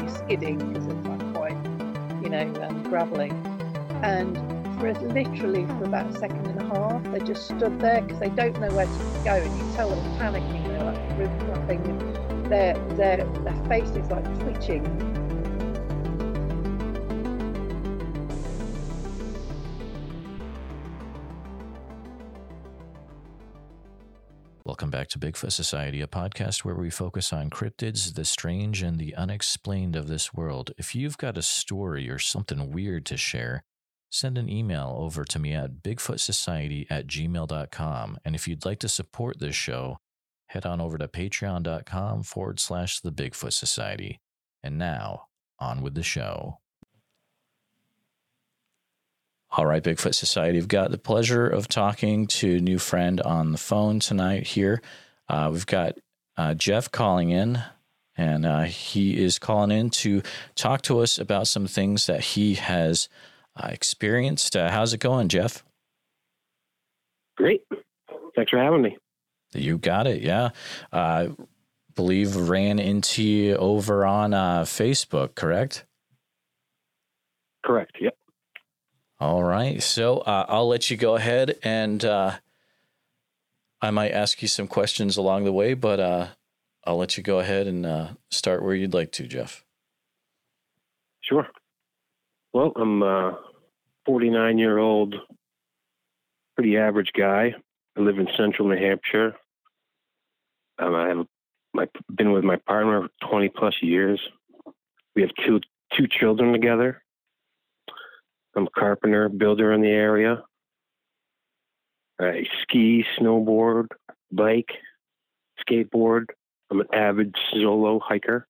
he's skidding because at like point, you know, um, gravelly. And for literally for about a second and a half, they just stood there because they don't know where to go, and you tell them panicking. They're like really nothing. Their their their face is like twitching. Welcome back to Bigfoot Society, a podcast where we focus on cryptids, the strange, and the unexplained of this world. If you've got a story or something weird to share, send an email over to me at bigfootsociety at gmail.com. And if you'd like to support this show, head on over to patreon.com forward slash the Bigfoot Society. And now, on with the show. All right, Bigfoot Society. We've got the pleasure of talking to a new friend on the phone tonight here. Uh, we've got uh, Jeff calling in, and uh, he is calling in to talk to us about some things that he has uh, experienced. Uh, how's it going, Jeff? Great. Thanks for having me. You got it. Yeah. Uh, believe ran into you over on Facebook, correct? Correct. Yep. All right. So uh, I'll let you go ahead and uh, I might ask you some questions along the way, but uh, I'll let you go ahead and uh, start where you'd like to, Jeff. Sure. Well, I'm a 49 year old, pretty average guy. I live in central New Hampshire. Um, I have my, been with my partner for 20 plus years. We have two two children together. I'm a carpenter, builder in the area. I ski, snowboard, bike, skateboard. I'm an avid solo hiker,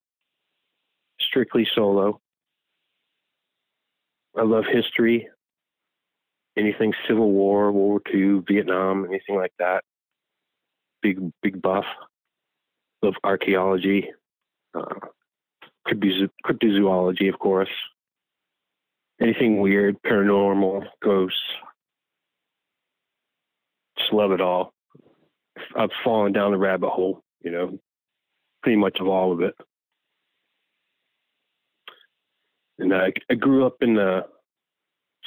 strictly solo. I love history, anything Civil War, World War II, Vietnam, anything like that. Big, big buff. Love archaeology, uh, could be cryptozoology, of course anything weird, paranormal, ghosts. Just love it all. I've fallen down the rabbit hole, you know, pretty much of all of it. And I, I grew up in the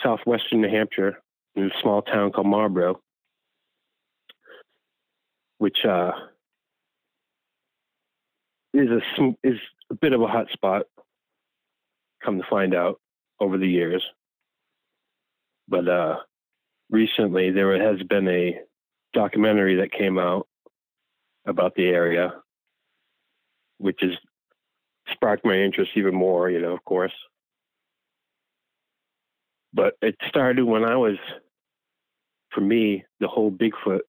southwestern New Hampshire in a small town called Marlborough, which uh, is a is a bit of a hot spot. Come to find out, over the years. But uh, recently, there has been a documentary that came out about the area, which has sparked my interest even more, you know, of course. But it started when I was, for me, the whole Bigfoot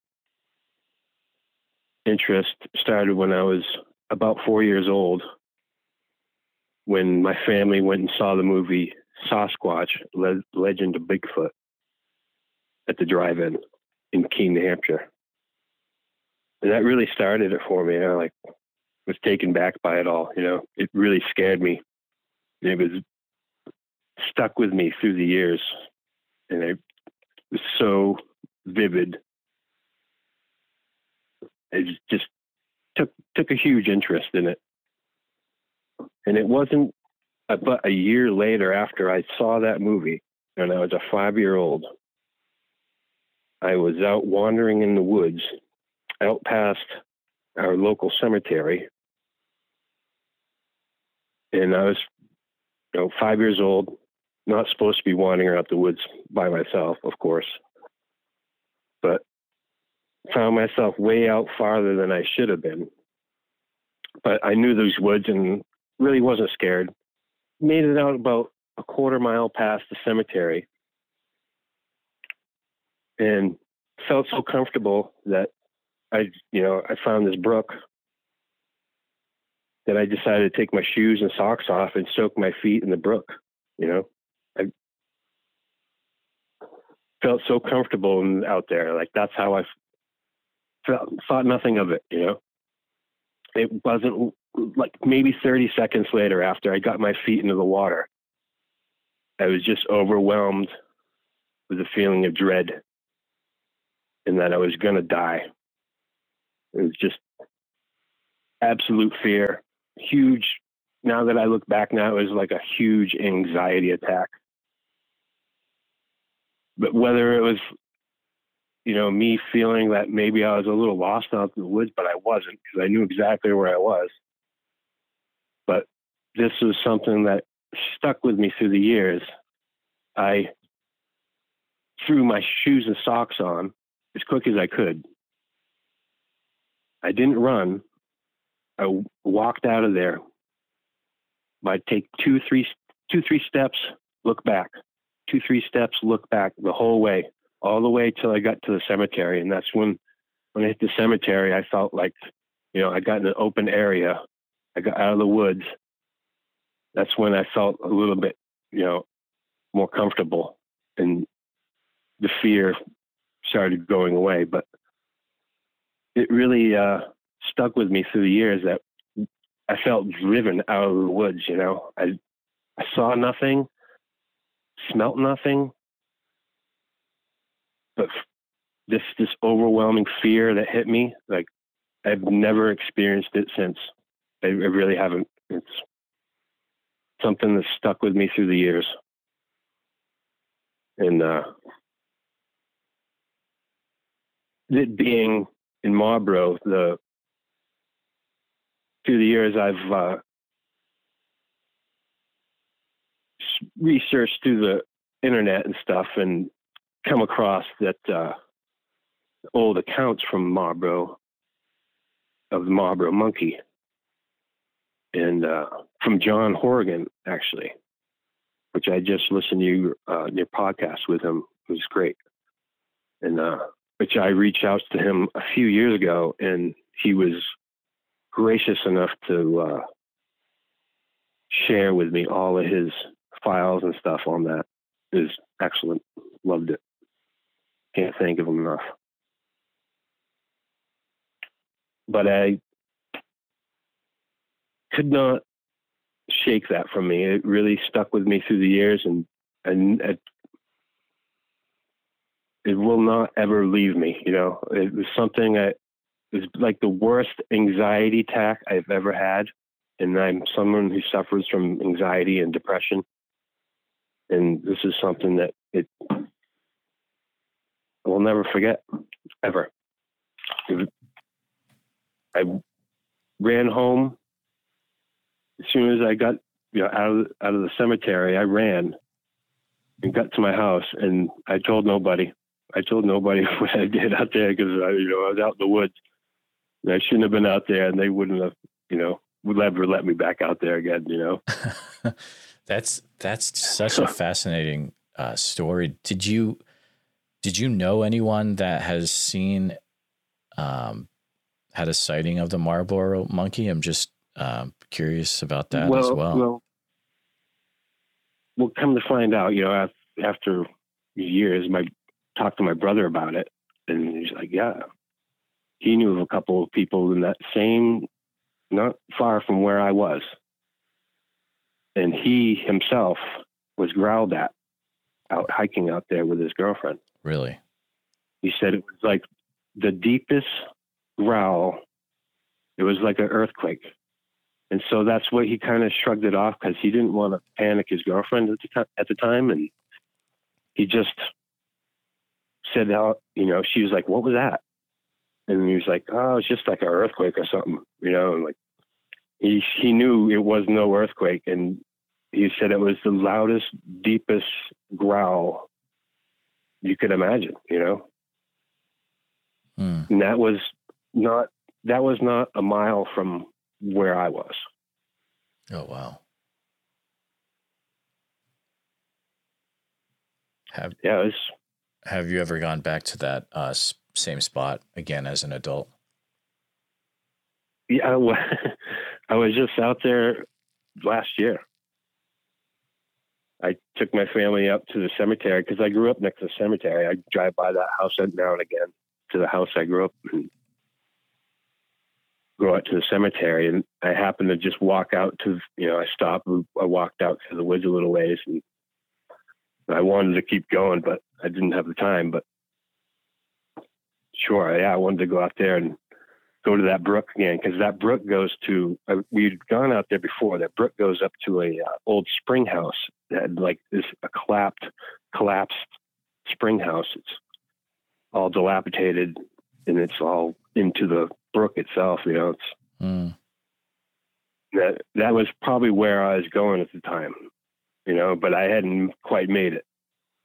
interest started when I was about four years old when my family went and saw the movie Sasquatch, Le- Legend of Bigfoot, at the drive-in in Keene, New Hampshire. And that really started it for me. I like was taken back by it all. You know, it really scared me. It was stuck with me through the years, and it was so vivid. It just took took a huge interest in it, and it wasn't but a year later, after I saw that movie, and I was a five year old, I was out wandering in the woods out past our local cemetery. And I was, you know, five years old, not supposed to be wandering out the woods by myself, of course. But found myself way out farther than I should have been. But I knew those woods and really wasn't scared made it out about a quarter mile past the cemetery and felt so comfortable that I, you know, I found this brook that I decided to take my shoes and socks off and soak my feet in the brook. You know, I felt so comfortable out there. Like that's how I felt. Thought nothing of it. You know, it wasn't like maybe 30 seconds later after I got my feet into the water. I was just overwhelmed with a feeling of dread and that I was going to die. It was just absolute fear, huge. Now that I look back now, it was like a huge anxiety attack. But whether it was, you know, me feeling that maybe I was a little lost out in the woods, but I wasn't because I knew exactly where I was. But this was something that stuck with me through the years. I threw my shoes and socks on as quick as I could. I didn't run. I walked out of there. I'd take two, three, two, three steps, look back, two, three steps, look back the whole way, all the way till I got to the cemetery. And that's when, when I hit the cemetery, I felt like, you know, I got in an open area. I got out of the woods. That's when I felt a little bit, you know, more comfortable and the fear started going away. But it really uh, stuck with me through the years that I felt driven out of the woods. You know, I I saw nothing, smelt nothing, but this this overwhelming fear that hit me, like I've never experienced it since. I, I really haven't. It's something that's stuck with me through the years, and uh, it being in Marlboro, the through the years I've uh, researched through the internet and stuff and come across that uh, old accounts from Marlboro of the Marlboro monkey and uh, from John Horgan actually, which I just listened to your, uh, your podcast with him. It was great. And uh, which I reached out to him a few years ago, and he was gracious enough to uh, share with me all of his files and stuff on that. It was excellent. Loved it. Can't thank him enough. But I could not shake that from me. It really stuck with me through the years, and and it it will not ever leave me. You know, it was something that was like the worst anxiety attack I've ever had. And I'm someone who suffers from anxiety and depression. And this is something that it I will never forget ever. I ran home as soon as I got you know out of out of the cemetery. I ran and got to my house, and I told nobody. I told nobody what I did out there because you know I was out in the woods. And I shouldn't have been out there, and they wouldn't have, you know, would never let me back out there again. You know, that's that's such a fascinating uh, story. Did you did you know anyone that has seen um, had a sighting of the Marlboro monkey? I'm just um, curious about that well, as well. Well, well, come to find out, you know, after years, my talked to my brother about it, and he's like, "Yeah." He knew of a couple of people in that same, not far from where I was, and he himself was growled at out hiking out there with his girlfriend. Really? He said it was like the deepest growl. It was like an earthquake. And so that's what he kind of shrugged it off because he didn't want to panic his girlfriend at the, t- at the time. And he just said how you know she was like, "What was that?" And he was like, "Oh, it's just like an earthquake or something," you know. And like he he knew it was no earthquake, and he said it was the loudest, deepest growl you could imagine, you know. Hmm. And that was not that was not a mile from where I was. Oh wow. Have Yeah, was Have you ever gone back to that uh, same spot again as an adult? Yeah, well, I was just out there last year. I took my family up to the cemetery because I grew up next to the cemetery. I drive by that house now and again to the house I grew up and go out to the cemetery. And I happened to just walk out to, you know, I stopped. I walked out to the woods a little ways and I wanted to keep going, but I didn't have the time. But sure, yeah, I wanted to go out there and go to that brook again because that brook goes to we'd gone out there before that brook goes up to a uh, old spring house that had like this a collapsed collapsed spring house it's all dilapidated and it's all into the brook itself you know it's Mm. that that was probably where I was going at the time you know but I hadn't quite made it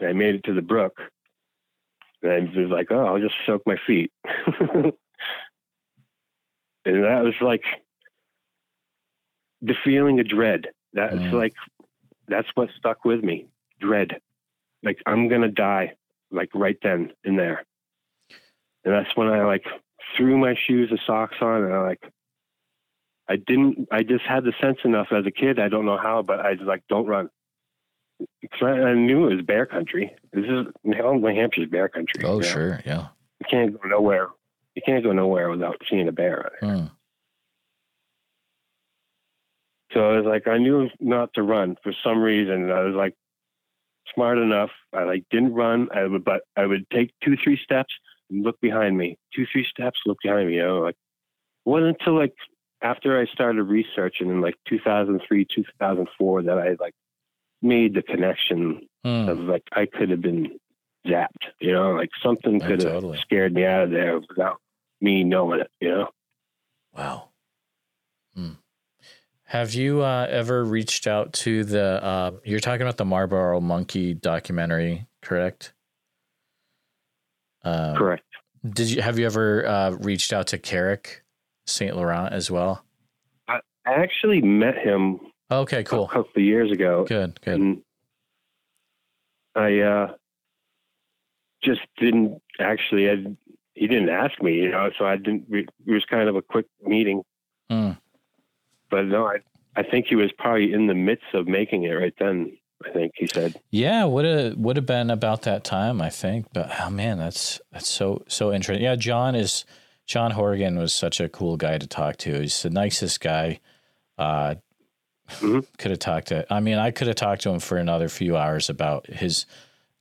I made it to the brook and I was like oh I'll just soak my feet and that was like the feeling of dread. That's Mm. like that's what stuck with me. Dread, like I'm gonna die, like right then and there. And that's when I like threw my shoes and socks on, and I like I didn't. I just had the sense enough as a kid. I don't know how, but I was like, don't run. I, I knew it was bear country. This is hell, New Hampshire's bear country. Oh, you know? sure. Yeah. You can't go nowhere. You can't go nowhere without seeing a bear. Mm. So I was like, I knew not to run for some reason. I was like smart enough. I like didn't run. I would, but I would take two, three steps look behind me. Two, three steps, look behind me. You know, like wasn't until like after I started researching in like 2003, 2004 that I like made the connection Mm. of like I could have been zapped. You know, like something could have totally. scared me out of there without me knowing it. You know. Wow. Hmm. Have you uh, ever reached out to the? Uh, you're talking about the Marlboro Monkey documentary, correct? Um, Correct. Did you have you ever uh, reached out to Carrick Saint Laurent as well? I actually met him Okay, cool. a couple of years ago. Good, good. And I uh, just didn't actually. I, he didn't ask me, you know, so I didn't. It was kind of a quick meeting, Hmm. but no, I I think he was probably in the midst of making it right then. I think he said. Yeah, would have would have been about that time, I think. But oh man, that's that's so so interesting. Yeah, John is John Horgan was such a cool guy to talk to. He's the nicest guy. Uh, Mhm. Could have talked to. I mean, I could have talked to him for another few hours about his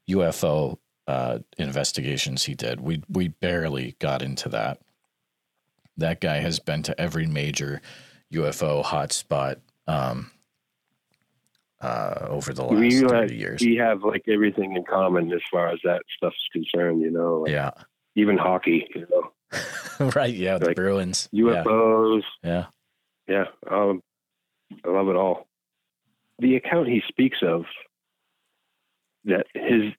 UFO uh, investigations he did. We we barely got into that. That guy has been to every major UFO hotspot um, uh, over the last We, uh, thirty years. We have like everything in common as far as that stuff's concerned, you know. Like Yeah. Even hockey, you know, right. Yeah. The Bruins. UFOs. Yeah. Yeah, um, I love it all. The account he speaks of, that his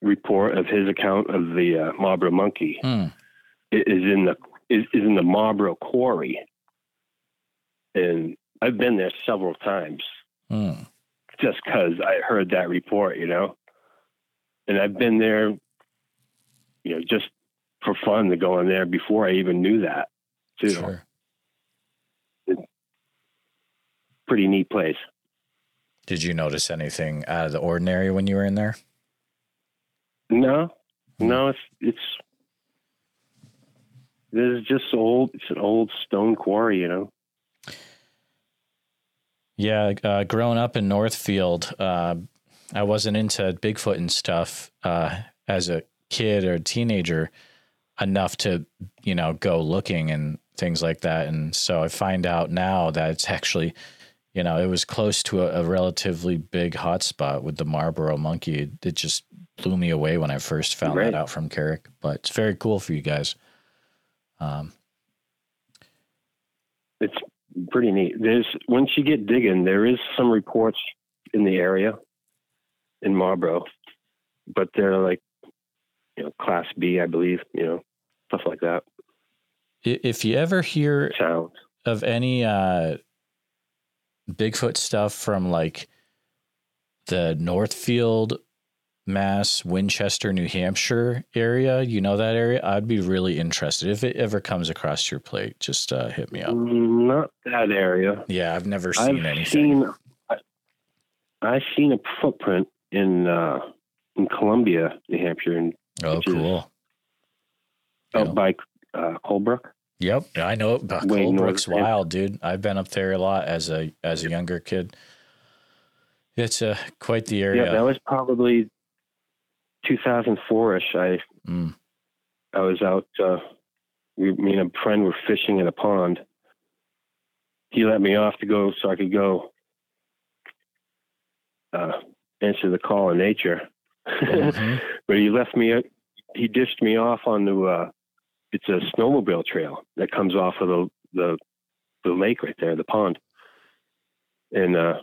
report of his account of the uh, Marlboro monkey hmm. is in the is, is in the Marlboro quarry, and I've been there several times Just because I heard that report, you know, and I've been there, you know, just for fun to go in there before I even knew that. Too Sure. pretty neat place. Did you notice anything out of the ordinary when you were in there? No, Hmm. no, it's it's this is just old. It's an old stone quarry, you know. Yeah, uh, growing up in Northfield, uh, I wasn't into Bigfoot and stuff uh, as a kid or teenager enough to, you know, go looking and things like that. And so I find out now that it's actually, you know, it was close to a, a relatively big hotspot with the Marlboro monkey. It, just blew me away when I first found Right. that out from Carrick. But it's very cool for you guys. Um, It's pretty neat. There's once you get digging, there is some reports in the area in Marlboro, but they're like, you know, Class B, I believe. You know, stuff like that. if you ever hear Sounds. of any uh Bigfoot stuff from like the Northfield Mass, Winchester, New Hampshire area. You know that area? I'd be really interested if it ever comes across your plate. Just uh, hit me up. Not that area. Yeah, I've never seen I've anything. seen I, I've seen a footprint in uh, in Columbia, New Hampshire, and oh, cool. out Yeah. by uh, Colebrook. Yep, I know. But Colebrook's wild, dude. I've been up there a lot as a as a younger kid. It's uh, quite the area. Yeah, that was probably 2004ish. I Mm. I was out. Uh, we, me and a friend were fishing in a pond. He let me off to go so I could go uh, answer the call of nature. Mhm. but he left me. He dished me off on the. Uh, it's a snowmobile trail that comes off of the the, the lake right there, the pond. And uh,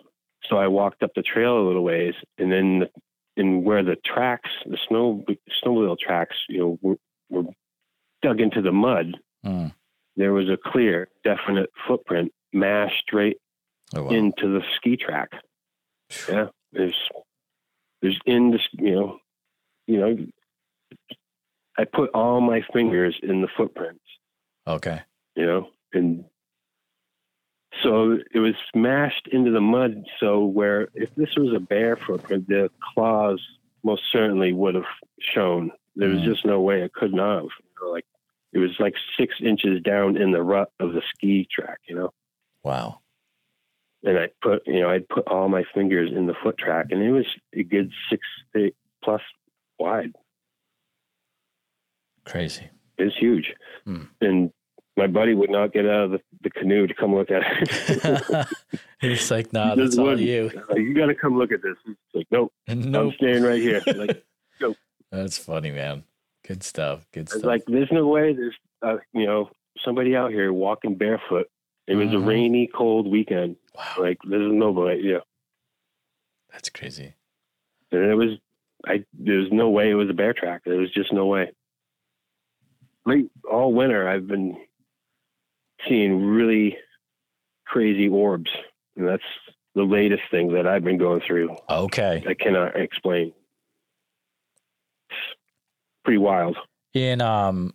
so I walked up the trail a little ways, and then in where the tracks, the snow snowmobile tracks, you know, were, were dug into the mud. Mm. There was a clear, definite footprint mashed right Oh, wow. into the ski track. Yeah, there's there's in this, you know, you know, I put all my fingers in the footprints, Okay. you know, and so it was smashed into the mud. So where if this was a bear footprint, the claws most certainly would have shown. There was Mm. just no way it could not have. You know, like it was like six inches down in the rut of the ski track, you know. Wow. and I put, you know, I'd put all my fingers in the foot track, and it was a good six feet plus wide. Crazy. It's huge, Hmm. and my buddy would not get out of the, the canoe to come look at it. He's like, nah, He that's all wouldn't. you. Like, you got to come look at this. It's like, nope, I'm Nope. staying right here. Like, That's funny, man. Good stuff. Good stuff. like, there's no way there's, uh, you know, somebody out here walking barefoot. It was Mhm. a rainy, cold weekend. wow. Like, there's no way, yeah. That's crazy. And it was, I there's no way it was a bear track. There was just no way. Late all winter, I've been seeing really crazy orbs, and that's the latest thing that I've been going through. Okay. I cannot explain. It's pretty wild. In um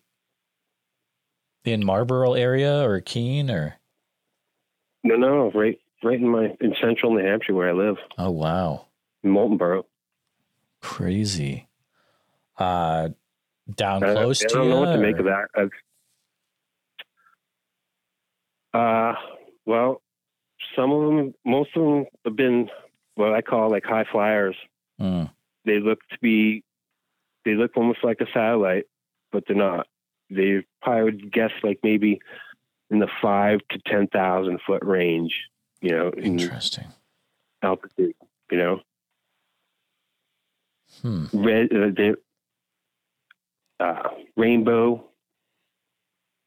in Marlboro area or Keene or No, no, right, right in my in central New Hampshire where I live, oh wow. in Moultonboro. Crazy. Uh down I, close I to don't know what to make of that. I've, uh, well, some of them, most of them have been what I call like high flyers. Mm, They look to be, they look almost like a satellite, but they're not. They probably would guess like maybe in the five to ten thousand foot range. You know, in interesting. altitude. You know, Hmm. red, uh, the uh, rainbow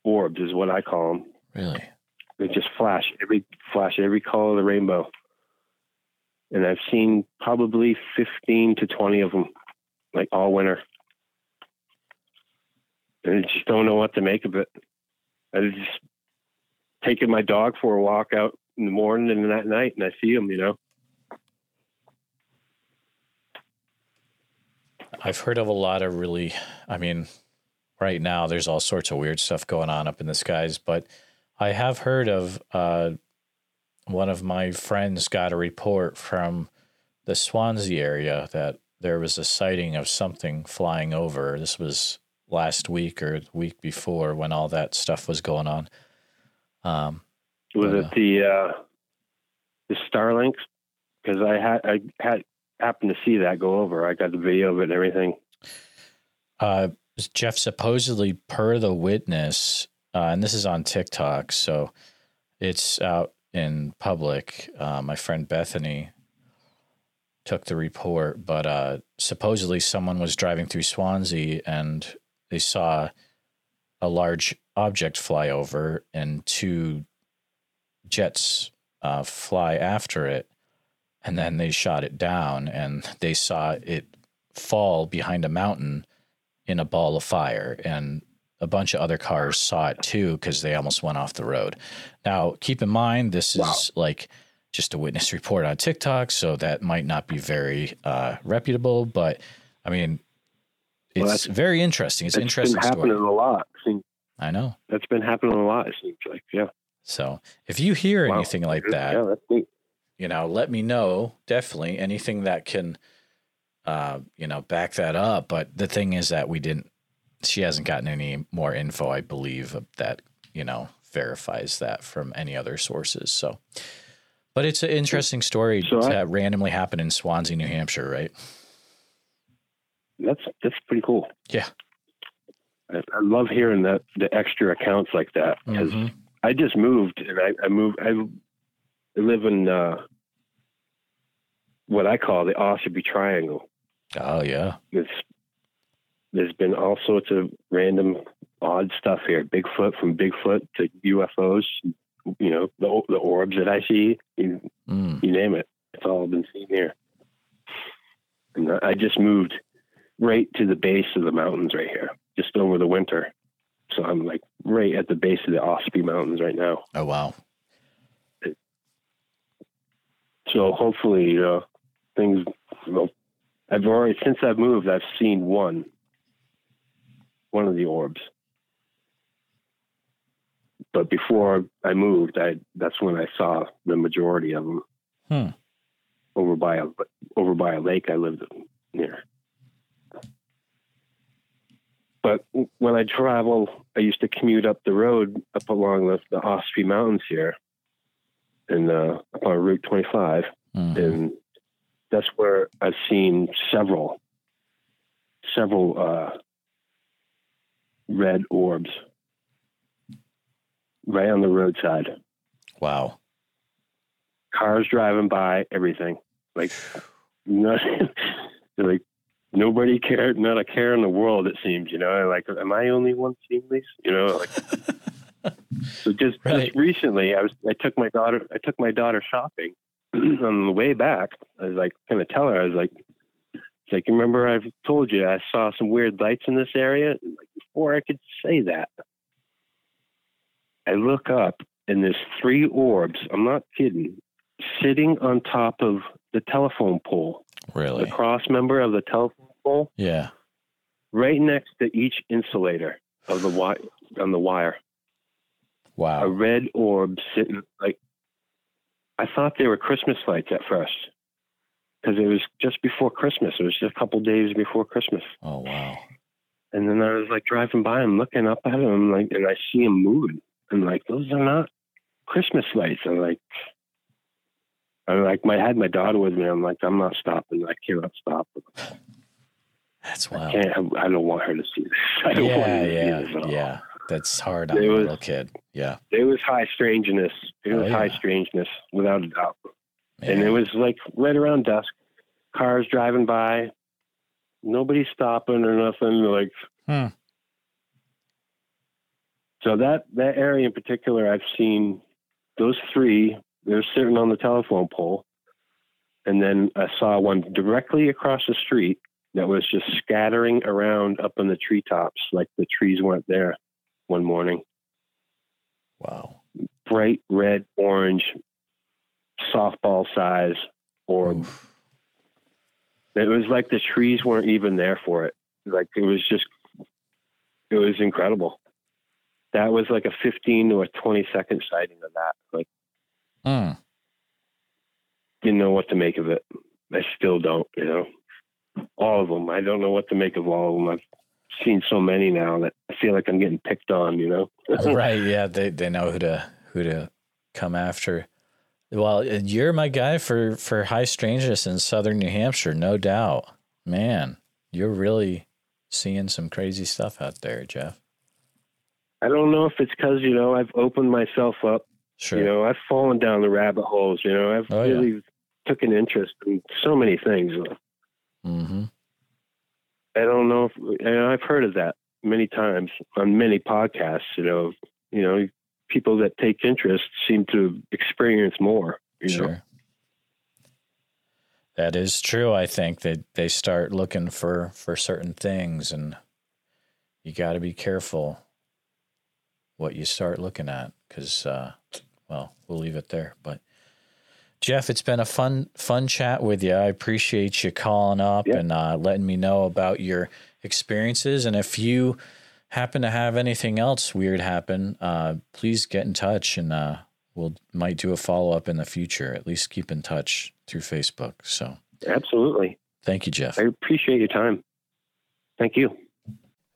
orbs is what I call them. Really? They just flash every flash every color of the rainbow, and I've seen probably fifteen to twenty of them, like all winter. And I just don't know what to make of it. I was just taking my dog for a walk out in the morning and at night, and I see them. You know, I've heard of a lot of really, I mean, right now there's all sorts of weird stuff going on up in the skies, but I have heard of uh, one of my friends got a report from the Swanzey area that there was a sighting of something flying over. This was last week or the week before when all that stuff was going on. Um, was But, it uh, the uh, the Starlinks? Because I had I had happened to see that go over. I got the video of it and everything. Uh, Jeff, supposedly per the witness, uh, and this is on TikTok, so it's out in public. Uh, my friend Bethany took the report, but uh, supposedly someone was driving through Swanzey and they saw a large object fly over and two jets uh, fly after it. And then they shot it down and they saw it fall behind a mountain in a ball of fire. And a bunch of other cars saw it too because they almost went off the road. Now, keep in mind, this Wow. is like just a witness report on TikTok, so that might not be very uh, reputable, but I mean, it's that's- very interesting. It's interesting been happening story. a lot. Seems- I know. That's been happening a lot. It seems like, yeah. So if you hear Wow. anything like that, Yeah, that's neat. you know, let me know. Definitely anything that can, uh, you know, back that up. But the thing is that we didn't. She hasn't gotten any more info, I believe, that you know verifies that from any other sources. So, but it's an interesting story So that randomly happened in Swanzey, New Hampshire, right? That's that's pretty cool. Yeah. I, I love hearing that the extra accounts like that because Mhm. I just moved and I, I moved. I live in uh, what I call the Ossipee Triangle. Oh yeah, It's, there's been all sorts of random odd stuff here. Bigfoot from Bigfoot to UFOs. You know the the orbs that I see. You, Mm. you name it. It's all been seen here. And I just moved right to the base of the mountains right here, just over the winter. So I'm like right at the base of the Ossipee Mountains right now. oh wow, So hopefully, you know, things. Well, I've already since I've moved, I've seen one, one of the orbs. But before I moved, I that's when I saw the majority of them. Hmm. Over by a over by a lake I lived near. But when I travel, I used to commute up the road up along the, the Mountains here, and uh, up on Route 25 Mhm. and that's where I've seen several, several uh, red orbs right on the roadside. wow, Cars driving by, everything like, not, like nobody cared, not a care in the world. It seems, you know, like, am I only one seeing these? You know, like. So just, Right. just recently, I was I took my daughter I took my daughter shopping. on the way back, I was like going to tell her I was like, it's like you remember I've told you I saw some weird lights in this area. Like before I could say that, I look up and there's three orbs. I'm not kidding, sitting on top of the telephone pole, really? the cross member of the telephone pole, Yeah, right next to each insulator of the on the wire. Wow. A red orb sitting like I thought they were Christmas lights at first because it was just before Christmas. It was just a couple days before Christmas, oh wow, and then I was like driving by and looking up at them, like, and I see them moving, and like those are not Christmas lights. I'm like, I'm like, my I had my daughter with me. I'm like, I'm not stopping. I cannot stop. that's I wow. can't. I don't want her to see this. I don't want Yeah, her to see yeah, this at all. yeah. That's hard on a little kid. Yeah, It was high strangeness. It Oh, was yeah. high strangeness, without a doubt. And it was like right around dusk. Cars driving by, nobody stopping or nothing. Like, Hmm. so that that area in particular, I've seen those three. They're sitting on the telephone pole, and then I saw one directly across the street that was just scattering around up in the treetops, like the trees weren't there. One morning, wow. bright red, orange, softball size orb. Oof. It was like the trees weren't even there for it. Like it was just, it was incredible. That was like a 15 to a 20 second sighting of that. Like, Mm. didn't know what to make of it. I still don't, you know. All of them. I don't know what to make of all of them. I've seen so many now that I feel like I'm getting picked on, you know. right. Yeah. They they know who to who to come after. Well, you're my guy for for high strangeness in southern New Hampshire, no doubt. Man, you're really seeing some crazy stuff out there, Jeff. I don't know if it's because, you know, I've opened myself up Sure. You know, I've fallen down the rabbit holes. You know, I've Oh, yeah. really took an interest in so many things. mm-hmm. I don't know if and I've heard of that many times on many podcasts. You know, you know, people that take interest seem to experience more. You know, Sure. That is true. I think that they start looking for for certain things, and you got to be careful what you start looking at, because uh, well, we'll leave it there. But Jeff, it's been a fun fun chat with you. I appreciate you calling up Yeah. and uh, letting me know about your experiences. And if you happen to have anything else weird happen, uh, please get in touch and uh, we'll might do a follow up in the future. At least keep in touch through Facebook. So Absolutely. thank you, Jeff. I appreciate your time. Thank you.